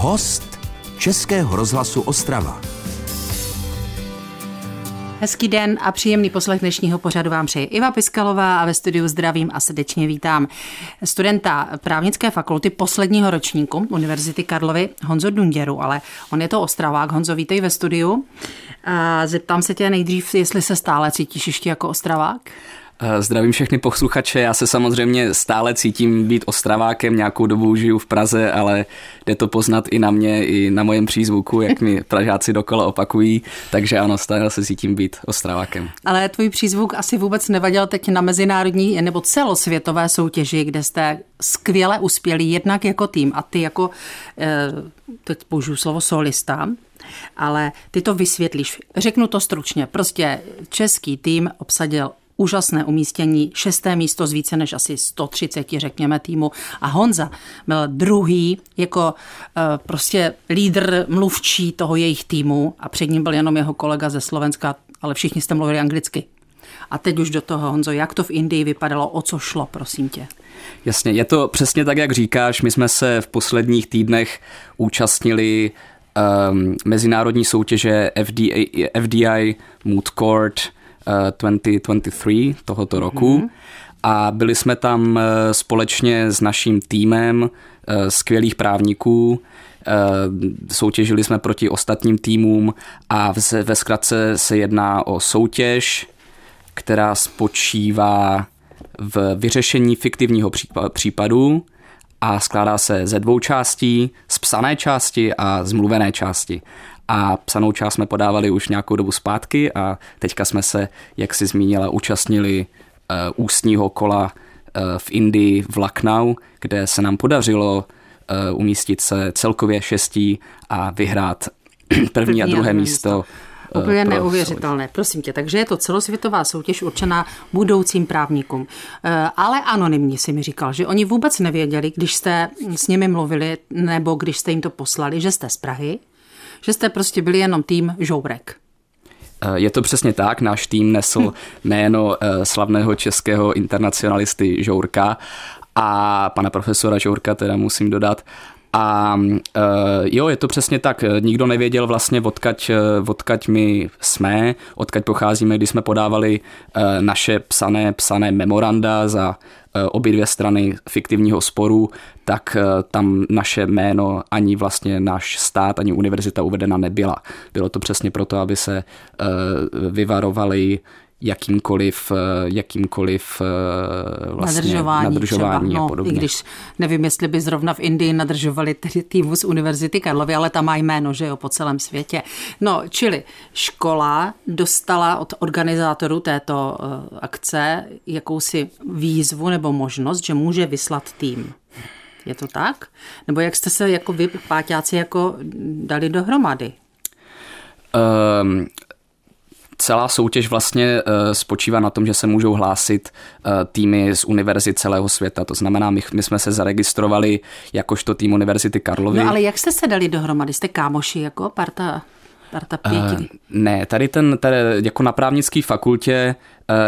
Host Českého rozhlasu Ostrava. Hezký den a příjemný poslech dnešního pořadu vám přeji Iva Piskalová a ve studiu zdravím a srdečně vítám studenta právnické fakulty posledního ročníku Univerzity Karlovy Honzo Dunděru, ale on je to Ostravák. Honzo, vítej ve studiu. Zeptám se tě nejdřív, jestli se stále cítíš ještě jako Ostravák? Eh, zdravím všechny posluchače. Já se samozřejmě stále cítím být ostravákem, nějakou dobu žiju v Praze, ale jde to poznat i na mě, i na mojem přízvuku, jak mi Pražáci dokola opakují. Takže ano, stále se cítím být ostravákem. Ale tvůj přízvuk asi vůbec nevadil teď na mezinárodní nebo celosvětové soutěži, kde jste skvěle uspěli jednak jako tým a ty jako, eh, teď použiju slovo solista, ale ty to vysvětlíš. Řeknu to stručně. Prostě český tým obsadil úžasné umístění, šesté místo z více než asi 130, řekněme, týmu. A Honza byl druhý jako uh, prostě lídr mluvčí toho jejich týmu a před ním byl jenom jeho kolega ze Slovenska, ale všichni jste mluvili anglicky. A teď už do toho, Honzo, jak to v Indii vypadalo, o co šlo, prosím tě? Jasně, je to přesně tak, jak říkáš. My jsme se v posledních týdnech účastnili um, mezinárodní soutěže FDI, FDI Mood Court, 2023 tohoto mhm. roku. Mm-hmm. A byli jsme tam eh, společně s naším týmem eh, skvělých právníků, eh, soutěžili jsme proti ostatním týmům a ve zkratce se jedná o soutěž, která spočívá v vyřešení fiktivního případu a skládá se ze dvou částí, z psané části a z mluvené části a psanou část jsme podávali už nějakou dobu zpátky a teďka jsme se, jak si zmínila, účastnili uh, ústního kola uh, v Indii v Lucknow, kde se nám podařilo uh, umístit se celkově šestí a vyhrát první, první a druhé místo. místo. Úplně neuvěřitelné, soutěž. prosím tě. Takže je to celosvětová soutěž určená budoucím právníkům. Ale anonymně si mi říkal, že oni vůbec nevěděli, když jste s nimi mluvili nebo když jste jim to poslali, že jste z Prahy, že jste prostě byli jenom tým žourek. Eh, je to přesně tak, náš tým nesl jméno eh, slavného českého internacionalisty Žourka a pana profesora Žourka, teda musím dodat, a uh, jo, je to přesně tak. Nikdo nevěděl vlastně, odkaď, odkaď my jsme, odkaď pocházíme, když jsme podávali uh, naše psané, psané memoranda za obě dvě strany fiktivního sporu, tak uh, tam naše jméno, ani vlastně náš stát, ani univerzita uvedena nebyla. Bylo to přesně proto, aby se uh, vyvarovali jakýmkoliv, eh, jakýmkoliv eh, vlastně nadržování, nadržování třeba, a podobně. No, I když nevím, jestli by zrovna v Indii nadržovali tedy týmu z Univerzity Karlovy, ale tam má jméno, že jo, po celém světě. No, čili škola dostala od organizátorů této uh, akce jakousi výzvu nebo možnost, že může vyslat tým. Je to tak? Nebo jak jste se jako vy, páťáci, jako dali dohromady? Um, celá soutěž vlastně uh, spočívá na tom, že se můžou hlásit uh, týmy z univerzit celého světa. To znamená, my, my jsme se zaregistrovali jakožto tým Univerzity Karlovy. No ale jak jste se dali dohromady? Jste kámoši jako parta? Parta pěti? Uh, ne, tady ten, tady jako na právnické fakultě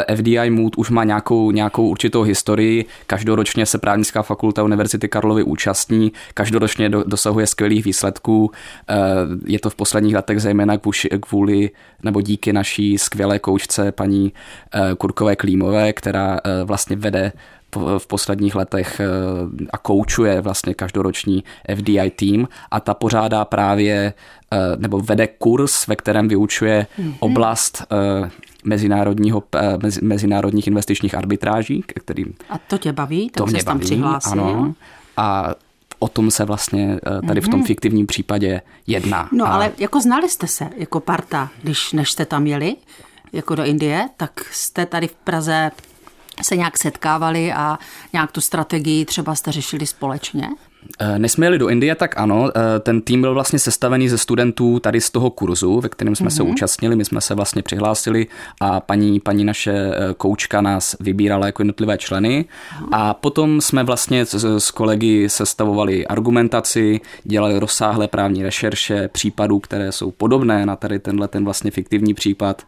uh, FDI Mood už má nějakou, nějakou určitou historii. Každoročně se právnická fakulta Univerzity Karlovy účastní, každoročně do, dosahuje skvělých výsledků. Uh, je to v posledních letech zejména kvůli nebo díky naší skvělé koučce paní Kurkové Klímové, která vlastně vede v posledních letech a koučuje vlastně každoroční FDI tým a ta pořádá právě nebo vede kurz, ve kterém vyučuje mm-hmm. oblast mezinárodního, mezi, mezinárodních investičních arbitráží, kterým... A to tě baví? Tak to mě tam baví, přihlásil. Ano. A o tom se vlastně tady v tom mhm. fiktivním případě jedná. No a... ale jako znali jste se jako parta, když než jste tam jeli, jako do Indie, tak jste tady v Praze se nějak setkávali a nějak tu strategii třeba jste řešili společně? Eh, než jsme jeli do Indie, tak ano, eh, ten tým byl vlastně sestavený ze studentů tady z toho kurzu, ve kterém jsme mm-hmm. se mhm. účastnili, my jsme se vlastně přihlásili a paní, paní naše eh, koučka nás vybírala jako jednotlivé členy a potom jsme vlastně s, s kolegy sestavovali argumentaci, dělali rozsáhlé právní rešerše případů, které jsou podobné na tady tenhle ten vlastně fiktivní případ,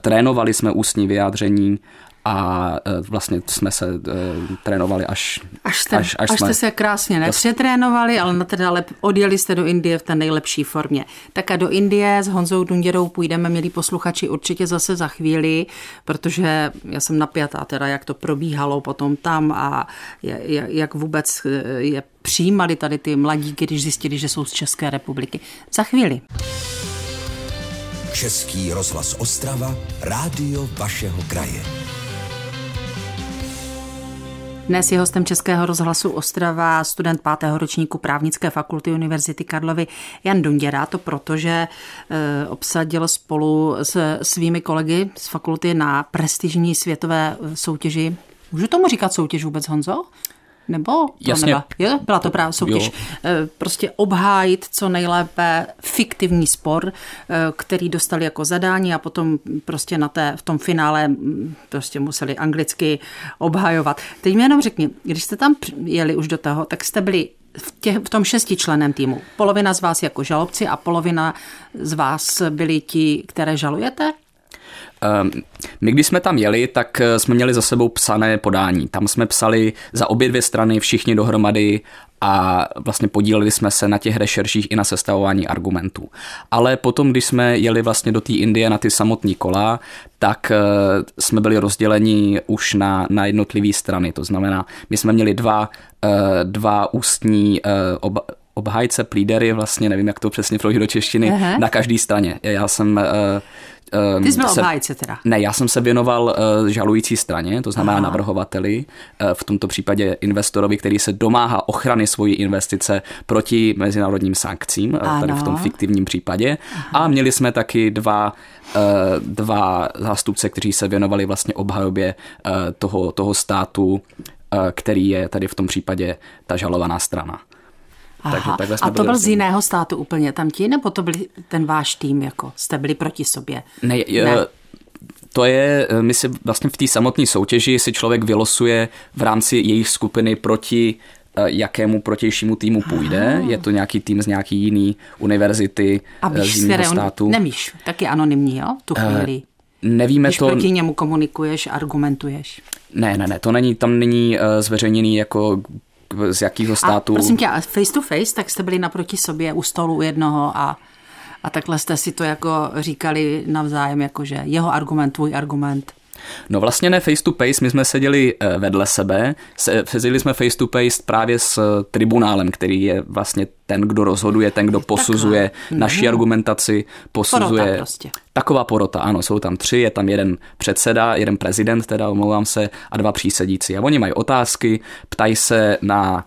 trénovali jsme ústní vyjádření a vlastně jsme se trénovali až... Až, jste, až, až, až jsme, jste se krásně nepřetrénovali, ale teda odjeli jste do Indie v té nejlepší formě. Tak a do Indie s Honzou Dunděrou půjdeme, milí posluchači, určitě zase za chvíli, protože já jsem napjatá teda, jak to probíhalo potom tam a jak vůbec je přijímali tady ty mladíky, když zjistili, že jsou z České republiky. Za chvíli. Český rozhlas Ostrava, rádio vašeho kraje. Dnes je hostem Českého rozhlasu Ostrava student pátého ročníku právnické fakulty Univerzity Karlovy Jan Dunděra, to protože e, obsadil spolu s svými kolegy z fakulty na prestižní světové soutěži. Můžu tomu říkat soutěž vůbec, Honzo? Nebo to Jasně. Nebyla, jo, byla to právě soutěž. Jo. Eh, prostě obhájit co nejlépe fiktivní spor, eh, který dostali jako zadání a potom prostě na té, v tom finále mm, prostě museli anglicky obhajovat. Teď mi jenom řekni, když jste tam jeli už do toho, tak jste byli v, těch, v tom šestičleném týmu. Polovina z vás jako žalobci a polovina z vás byli ti, které žalujete? Ehm, my, když jsme tam jeli, tak eh, jsme měli za sebou psané podání. Tam jsme psali za obě dvě strany všichni dohromady a vlastně podíleli jsme se na těch rešerších i na sestavování argumentů. Ale potom, když jsme jeli vlastně do té Indie na ty samotné kola, tak uh, jsme byli rozděleni už na, na jednotlivé strany. To znamená, my jsme měli dva, uh, dva ústní uh, ob, obhájce, plídery, vlastně nevím, jak to přesně proložit do češtiny, Aha. na každé straně. Já jsem Um, Ty jsi byl se, obhájce teda. Ne, já jsem se věnoval uh, žalující straně, to znamená Aha. navrhovateli, uh, v tomto případě investorovi, který se domáhá ochrany svojí investice proti mezinárodním sankcím, uh, tady v tom fiktivním případě. Aha. A měli jsme taky dva uh, dva zástupce, kteří se věnovali vlastně obhajobě uh, toho, toho státu, uh, který je tady v tom případě ta žalovaná strana. Aha. Takže a to byl z jiného státu úplně tam ti, nebo to byl ten váš tým, jako jste byli proti sobě? Ne, ne. to je, my si vlastně v té samotné soutěži si člověk vylosuje v rámci jejich skupiny proti eh, jakému protějšímu týmu půjde. Aha. Je to nějaký tým z nějaký jiný univerzity A eh, víš, z jiného státu. Nemíš, taky anonymní, jo, tu eh, chvíli. Uh, nevíme Když to... proti němu komunikuješ, argumentuješ. Ne, ne, ne, to není, tam není zveřejněný jako z jakého státu. A prosím tě, face to face, tak jste byli naproti sobě u stolu u jednoho a, a takhle jste si to jako říkali navzájem, jakože jeho argument, tvůj argument. No vlastně ne face to face, my jsme seděli eh, vedle sebe, seděli jsme face to face právě s eh, tribunálem, který je vlastně ten, kdo rozhoduje, ten, kdo posuzuje Takhle. naši mm-hmm. argumentaci, posuzuje. Porota prostě. Taková porota, ano, jsou tam tři, je tam jeden předseda, jeden prezident, teda omlouvám se, a dva přísedící. A oni mají otázky, ptají se na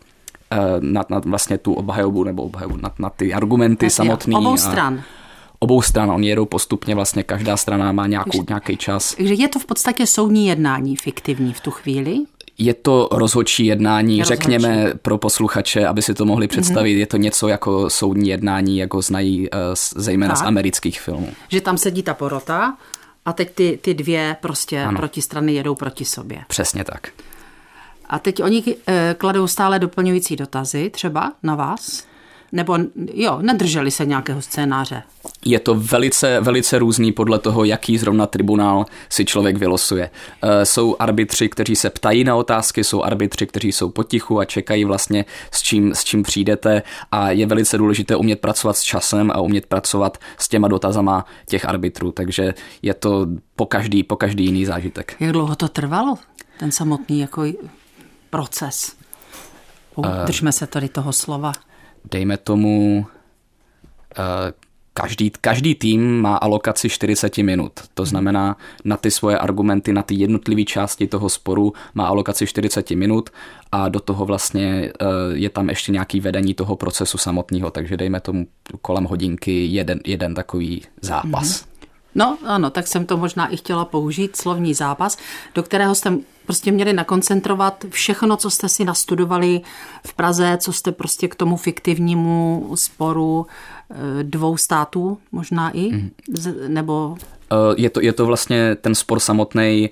eh, na, na vlastně tu obhajobu nebo obhajobu, na, na ty argumenty samotné. Obou stran. Obou stran. Oni jedou postupně, vlastně každá strana má nějakou, nějaký čas. Takže je to v podstatě soudní jednání fiktivní v tu chvíli? Je to rozhodčí jednání, rozhodčí. řekněme pro posluchače, aby si to mohli představit. Mm-hmm. Je to něco jako soudní jednání, jako znají uh, zejména tak. z amerických filmů. Že tam sedí ta porota a teď ty, ty dvě prostě ano. protistrany jedou proti sobě. Přesně tak. A teď oni e, kladou stále doplňující dotazy třeba na vás? Nebo jo, nedrželi se nějakého scénáře? Je to velice, velice různý podle toho, jaký zrovna tribunál si člověk vylosuje. E, jsou arbitři, kteří se ptají na otázky, jsou arbitři, kteří jsou potichu a čekají vlastně, s čím, s čím přijdete a je velice důležité umět pracovat s časem a umět pracovat s těma dotazama těch arbitrů, takže je to po každý, po každý jiný zážitek. Jak dlouho to trvalo, ten samotný jako proces? Eh, držme se tady toho slova dejme tomu, eh, každý, každý tým má alokaci 40 minut. To znamená, na ty svoje argumenty, na ty jednotlivé části toho sporu má alokaci 40 minut a do toho vlastně eh, je tam ještě nějaký vedení toho procesu samotného, takže dejme tomu kolem hodinky jeden, jeden takový zápas. Mm-hmm. No ano, tak jsem to možná i chtěla použít, slovní zápas, do kterého jste prostě měli nakoncentrovat všechno, co jste si nastudovali v Praze, co jste prostě k tomu fiktivnímu sporu eh, dvou států možná i, mm. nebo je to, je to vlastně ten spor samotný.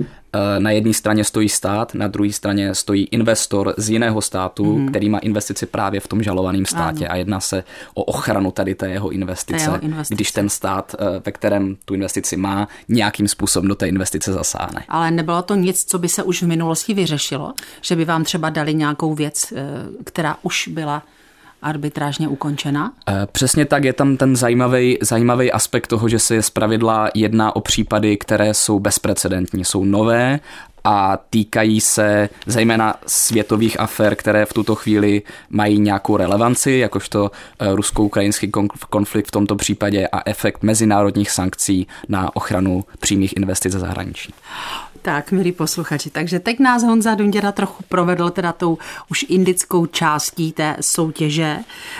Na jedné straně stojí stát, na druhé straně stojí investor z jiného státu, mm. který má investici právě v tom žalovaném státě ano. a jedná se o ochranu tady té jeho investice, jeho investice, když ten stát, ve kterém tu investici má, nějakým způsobem do té investice zasáhne. Ale nebylo to nic, co by se už v minulosti vyřešilo, že by vám třeba dali nějakou věc, která už byla arbitrážně ukončena? Eh, přesně tak, je tam ten zajímavý, zajímavý aspekt toho, že se zpravidla jedná o případy, které jsou bezprecedentní, jsou nové a týkají se zejména světových afér, které v tuto chvíli mají nějakou relevanci, jakožto eh, rusko-ukrajinský konflikt v tomto případě a efekt mezinárodních sankcí na ochranu přímých investic ze zahraničí. Tak, milí posluchači, takže teď nás Honza Dunděra trochu provedl teda tou už indickou částí té soutěže.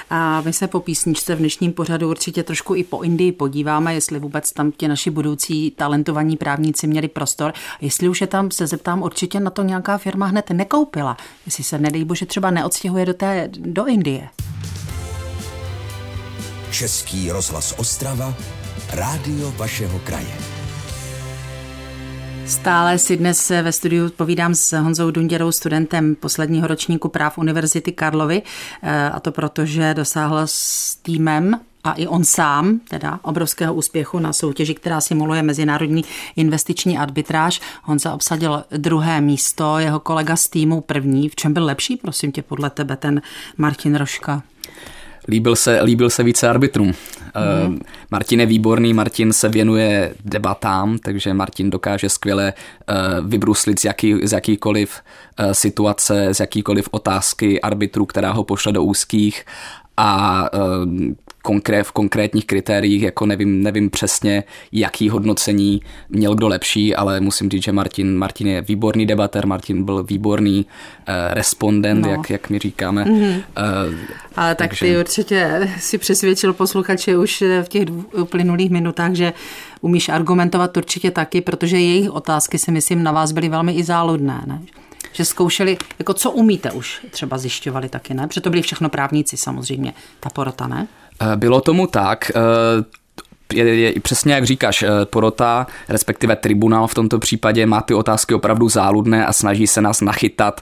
A my se po písničce v dnešním pořadu určitě trošku i po Indii podíváme, jestli vůbec tam ti naši budoucí talentovaní právníci měli prostor. Jestli už je tam, se zeptám, určitě na to nějaká firma hned nekoupila. Jestli se, nedej bože, třeba neodstěhuje do, té, do Indie. Český rozhlas Ostrava, rádio vašeho kraje. Stále si dnes ve studiu povídám s Honzou Dunděrou, studentem posledního ročníku práv Univerzity Karlovy, eh, a to proto, že dosáhl s týmem a i on sám, teda obrovského úspěchu na soutěži, která simuluje mezinárodní investiční arbitráž. Honza obsadil druhé místo, jeho kolega z týmu první. V čem byl lepší, prosím tě, podle tebe, ten Martin Roška? Líbil se, líbil se více arbitrům. Mm. Martin je výborný, Martin se věnuje debatám, takže Martin dokáže skvěle eh, vybruslit z, jaký, z jakýkoliv eh, situace, z jakýkoliv otázky arbitru, která ho pošle do úzkých a konkrét, v konkrétních kritériích, jako nevím, nevím přesně, jaký hodnocení měl kdo lepší, ale musím říct, že Martin, Martin je výborný debater, Martin byl výborný uh, respondent, no. jak, jak my říkáme. Mm-hmm. Uh, ale tak takže... ty určitě si přesvědčil posluchače už v těch uplynulých minutách, že umíš argumentovat určitě taky, protože jejich otázky si myslím na vás byly velmi i záludné. Ne? Že zkoušeli, jako co umíte už třeba zjišťovali taky, ne? Protože to byli všechno právníci samozřejmě, ta porota, ne? Eh, bylo tomu tak. Eh, je, je, přesně jak říkáš, eh, porota, respektive tribunál v tomto případě má ty otázky opravdu záludné a snaží se nás nachytat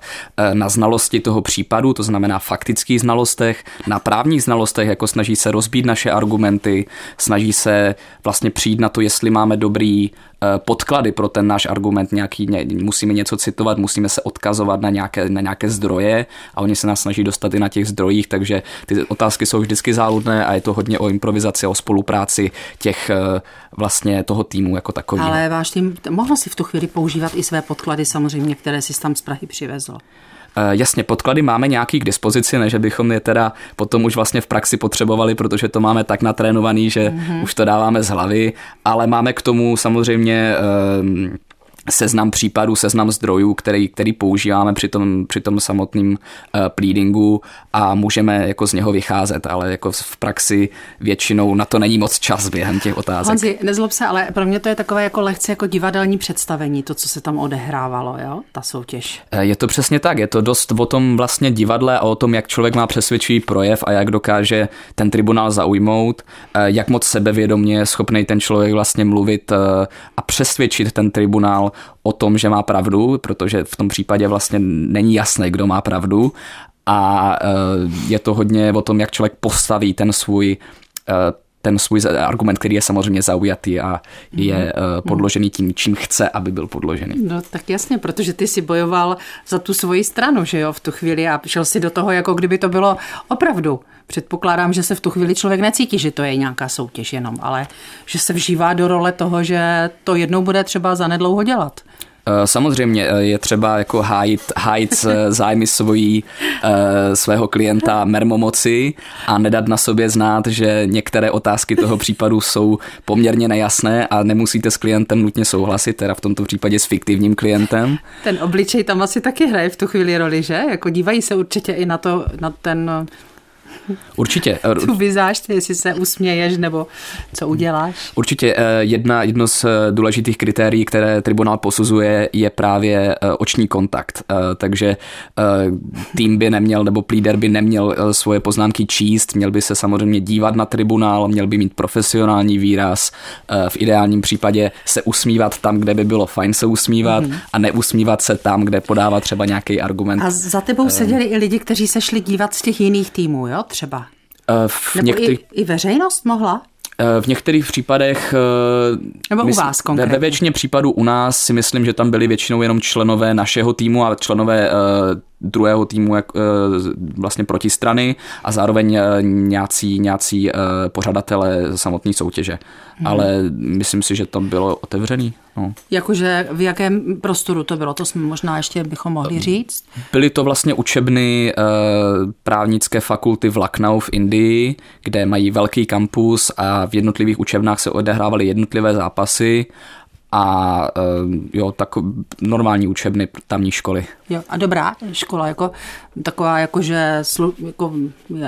na znalosti toho případu, to znamená faktických znalostech, na právních znalostech, jako snaží se rozbít naše argumenty, snaží se vlastně přijít na to, jestli máme dobrý podklady pro ten náš argument, nějaký, musíme něco citovat, musíme se odkazovat na nějaké, na nějaké zdroje a oni se nás snaží dostat i na těch zdrojích, takže ty otázky jsou vždycky záludné a je to hodně o improvizaci, o spolupráci těch eh, vlastně toho týmu jako takový. Ale váš tým mohl si v tu chvíli používat i své podklady samozřejmě, které si tam z Prahy přivezl. Eh, jasně, podklady máme nějaký k dispozici, ne, že bychom je teda potom už vlastně v praxi potřebovali, protože to máme tak natrénovaný, že mm-hmm. už to dáváme z hlavy, ale máme k tomu samozřejmě uh, seznam případů, seznam zdrojů, který, který používáme při tom, při tom samotným uh, pleadingu a můžeme jako z něho vycházet, ale jako v praxi většinou na to není moc čas během těch otázek. Honzi, nezlob se, ale pro mě to je takové jako lehce jako divadelní představení, to, co se tam odehrávalo, jo, ta soutěž. Eh, je to přesně tak, je to dost o tom vlastně divadle a o tom, jak člověk má přesvědčivý projev a jak dokáže ten tribunál zaujmout, eh, jak moc sebevědomě je schopný ten člověk vlastně mluvit a přesvědčit ten tribunál o tom, že má pravdu, protože v tom případě vlastně není jasné, kdo má pravdu a eh, je to hodně o tom, jak člověk postaví ten svůj eh, ten svůj argument, který je samozřejmě zaujatý a je mm. podložený tím, čím chce, aby byl podložený. No tak jasně, protože ty si bojoval za tu svoji stranu, že jo, v tu chvíli a šel si do toho, jako kdyby to bylo opravdu. Předpokládám, že se v tu chvíli člověk necítí, že to je nějaká soutěž jenom, ale že se vžívá do role toho, že to jednou bude třeba zanedlouho dělat. Eh, samozřejmě eh, je třeba jako hájit, hájit zájmy svojí, eh, svého klienta mermomoci a nedat na sobě znát, že některé otázky toho případu jsou poměrně nejasné a nemusíte s klientem nutně souhlasit, teda v tomto případě s fiktivním klientem. Ten obličej tam asi taky hraje v tu chvíli roli, že? Jako dívají se určitě i na to, na ten Určitě. Tu vizáž, jestli se usměješ nebo co uděláš? Určitě eh, jedna, jedno z eh, důležitých kritérií, které tribunál posuzuje, je právě eh, oční kontakt. Takže tým by neměl, nebo plíder by neměl svoje poznámky číst, měl by se samozřejmě dívat na tribunál, měl by mít profesionální výraz, v ideálním případě se usmívat tam, kde by bylo fajn se usmívat mm-hmm. a neusmívat se tam, kde podává třeba nějaký argument. A za tebou seděli i lidi, kteří se šli dívat z těch jiných týmů, jo, třeba? V Nebo některý... i, i veřejnost mohla? V některých případech, Nebo u vás konkrétně? Ve většině případů u nás si myslím, že tam byli většinou jenom členové našeho týmu a členové druhého týmu jak, eh, vlastně protistrany a zároveň eh, nějací, nějací eh, pořadatelé samotné soutěže. Hmm. Ale myslím si, že to bylo otevřený. No. Jakože v jakém prostoru to bylo? To jsme možná ještě bychom mohli říct. Byly to vlastně učebny právnické fakulty v Lucknow v Indii, kde mají velký kampus a v jednotlivých učebnách se odehrávaly jednotlivé zápasy a jo, tak normální učebny tamní školy. Jo, a dobrá škola, jako taková, jakože, jako,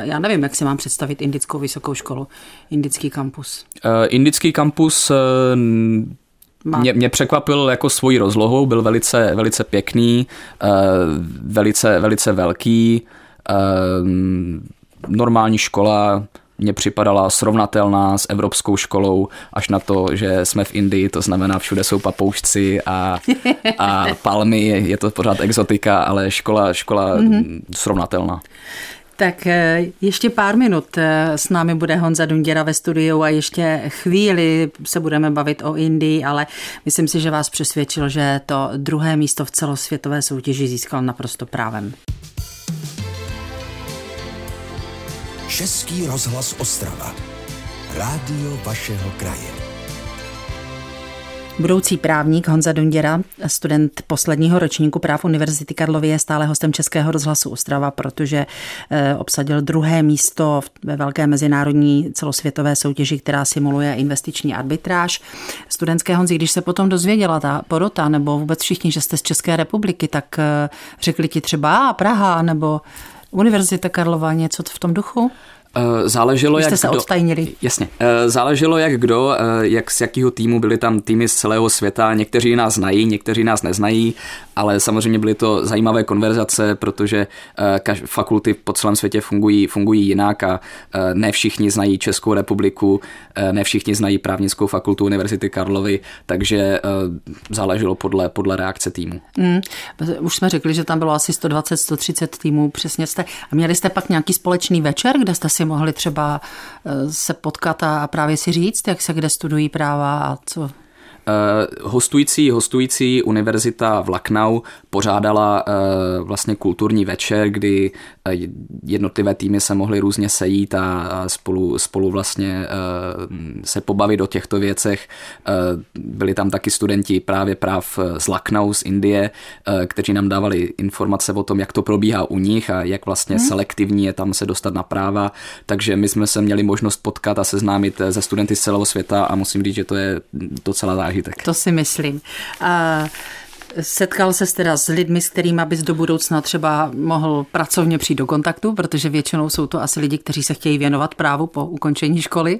já nevím, jak si mám představit indickou vysokou školu, indický kampus. Uh, indický kampus uh, mě, mě překvapil jako svojí rozlohou, byl velice, velice pěkný, uh, velice, velice velký, uh, normální škola, mě připadala srovnatelná s evropskou školou, až na to, že jsme v Indii, to znamená všude jsou papoušci a, a palmy, je to pořád exotika, ale škola, škola mm-hmm. srovnatelná. Tak eh, ještě pár minut eh, s námi bude Honza Dunděra ve studiu a ještě chvíli se budeme bavit o Indii, ale myslím si, že vás přesvědčil, že to druhé místo v celosvětové soutěži získal naprosto právem. Český rozhlas Ostrava. Rádio vašeho kraje. Budoucí právník Honza Dunděra, student posledního ročníku práv Univerzity Karlovy, je stále hostem Českého rozhlasu Ostrava, protože eh, obsadil druhé místo ve velké mezinárodní celosvětové soutěži, která simuluje investiční arbitráž. Studentské Honzi, když se potom dozvěděla ta porota, nebo vůbec všichni, že jste z České republiky, tak eh, řekli ti třeba Praha, nebo Univerzita Karlova, něco v tom duchu? Eh, záleželo, Jste jak se kdo, odstajnili. Jasně. Eh, záleželo, jak kdo, eh, jak z jakého týmu byli tam týmy z celého světa. Někteří nás znají, někteří nás neznají, ale samozřejmě byly to zajímavé konverzace, protože fakulty po celém světě fungují, fungují jinak a ne všichni znají Českou republiku, ne všichni znají právnickou fakultu Univerzity Karlovy, takže záleželo podle, podle reakce týmu. Mm, už jsme řekli, že tam bylo asi 120-130 týmů, přesně jste. A měli jste pak nějaký společný večer, kde jste si si mohli třeba eh, se potkat a právě si říct, jak se kde studují práva a co? Uh, hostující, hostující univerzita v Lucknow pořádala uh, vlastně kulturní večer, kdy jednotlivé týmy se mohly různě sejít a, spolu, spolu vlastně se pobavit o těchto věcech. Byli tam taky studenti právě práv z Lucknow, z Indie, kteří nám dávali informace o tom, jak to probíhá u nich a jak vlastně hmm. selektivní je tam se dostat na práva. Takže my jsme se měli možnost potkat a seznámit se studenty z celého světa a musím říct, že to je docela zážitek. To si myslím. A Setkal se teda s lidmi, s kterými bys do budoucna třeba mohl pracovně přijít do kontaktu, protože většinou jsou to asi lidi, kteří se chtějí věnovat právu po ukončení školy,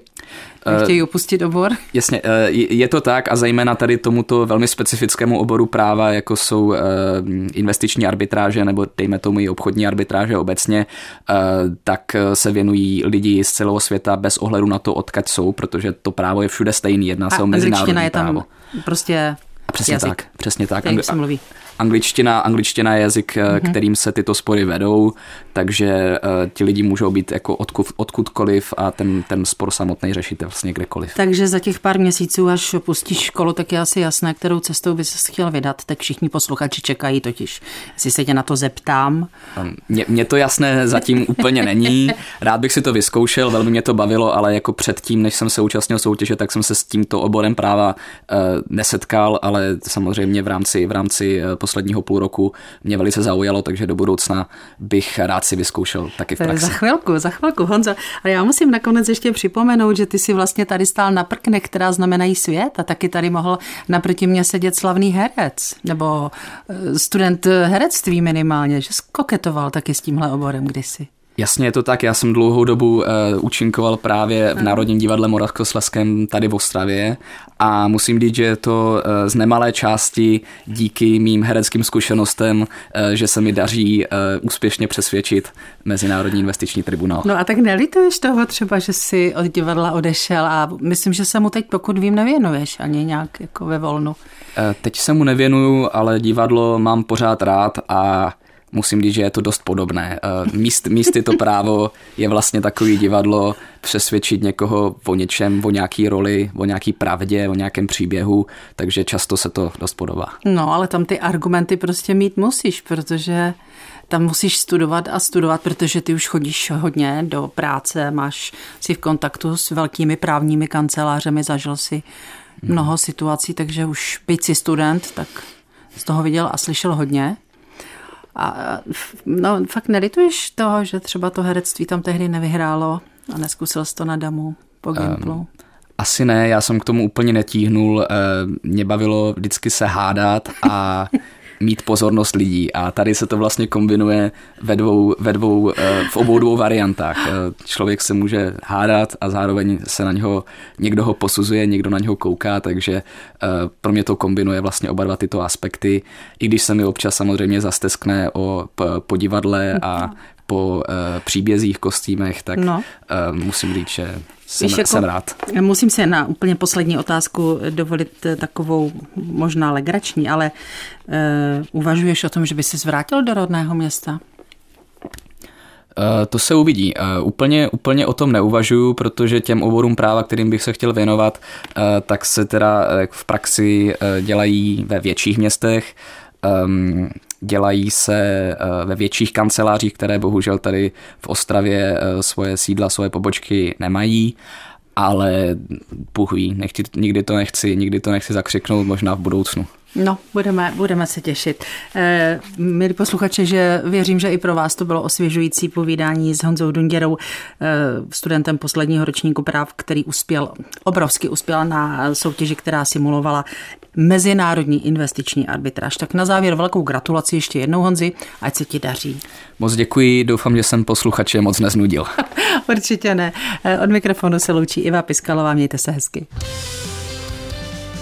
chtějí opustit obor. Jasně, eh, je to tak a zejména tady tomuto velmi specifickému oboru práva, jako jsou eh, investiční arbitráže nebo dejme tomu i obchodní arbitráže obecně, eh, tak se věnují lidi z celého světa bez ohledu na to, odkud jsou, protože to právo je všude stejný, jedná se a o mezinárodní je tam právo. prostě Přesně jazyk. tak, přesně tak. Jak se mluví. Angličtina, angličtina je jazyk, mm-hmm. kterým se tyto spory vedou, takže uh, ti lidi můžou být jako odkud, odkudkoliv a ten, ten spor samotný řešit vlastně kdekoliv. Takže za těch pár měsíců, až pustíš školu, tak je asi jasné, kterou cestou bys chtěl vydat. Tak všichni posluchači čekají totiž, jestli se tě na to zeptám. Mně, mně to jasné zatím úplně není. Rád bych si to vyzkoušel, velmi mě to bavilo, ale jako předtím, než jsem se účastnil soutěže, tak jsem se s tímto oborem práva uh, nesetkal, ale samozřejmě v rámci, v rámci posledního půl roku mě velice zaujalo, takže do budoucna bych rád si vyzkoušel taky v praxi. Za chvilku, za chvilku, Honzo. A já musím nakonec ještě připomenout, že ty si vlastně tady stál na prknech, která znamenají svět a taky tady mohl naproti mě sedět slavný herec, nebo eh, student herectví minimálně, že skoketoval taky s tímhle oborem kdysi. Jasně je to tak, já jsem dlouhou dobu uh, účinkoval právě v Národním divadle Moravskoslezském tady v Ostravě a musím říct, že je to uh, z nemalé části díky mým hereckým zkušenostem, uh, že se mi daří uh, úspěšně přesvědčit Mezinárodní investiční tribunál. No a tak nelituješ toho třeba, že jsi od divadla odešel a myslím, že se mu teď pokud vím nevěnuješ ani nějak jako ve volnu. Teď se mu nevěnuju, ale divadlo mám pořád rád a musím říct, že je to dost podobné. Eh, míst, místy to právo je vlastně takový divadlo přesvědčit někoho o něčem, o nějaký roli, o nějaký pravdě, o nějakém příběhu, takže často se to dost podobá. No, ale tam ty argumenty prostě mít musíš, protože tam musíš studovat a studovat, protože ty už chodíš hodně do práce, máš si v kontaktu s velkými právními kancelářemi, zažil si mnoho situací, takže už byť si student, tak z toho viděl a slyšel hodně. A no, fakt nelituješ toho, že třeba to herectví tam tehdy nevyhrálo a neskusil jsi to na damu po Gimplu? Um, asi ne, já jsem k tomu úplně netíhnul. Mě bavilo vždycky se hádat a mít pozornost lidí a tady se to vlastně kombinuje ve dvou, ve dvou, eh, v obou dvou variantách. Eh, člověk se může hádat a zároveň se na něho, někdo ho posuzuje, někdo na něho kouká, takže eh, pro mě to kombinuje vlastně oba dva tyto aspekty, i když se mi občas samozřejmě zasteskne o po divadle a po uh, příbězích, kostýmech, tak no. musím říct, že jsem, jako, jsem rád. Musím se na úplně poslední otázku dovolit takovou možná legrační, ale uh, uvažuješ o tom, že by se zvrátil do rodného města? To se uvidí. Úplně, úplně o tom neuvažuju, protože těm oborům práva, kterým bych se chtěl věnovat, tak se teda v praxi dělají ve větších městech. Ehm, dělají se eh, ve větších kancelářích, které bohužel tady v Ostravě eh, svoje sídla, svoje pobočky nemají, ale nechci, nikdy to nechci, nikdy to nechci zakřiknout, možná v budoucnu. No, budeme, budeme se těšit. Eh, milí posluchači, že věřím, že i pro vás to bylo osvěžující povídání s Honzou Dunděrou, eh, studentem posledního ročníku práv, který uspěl, obrovsky uspěl na soutěži, která simulovala mezinárodní investiční arbitráž. Tak na závěr velkou gratulaci ještě jednou, Honzi, ať se ti daří. Moc děkuji, doufám, že jsem posluchače moc neznudil. Určitě ne. Eh, od mikrofonu se loučí Iva Piskalová, mějte se hezky.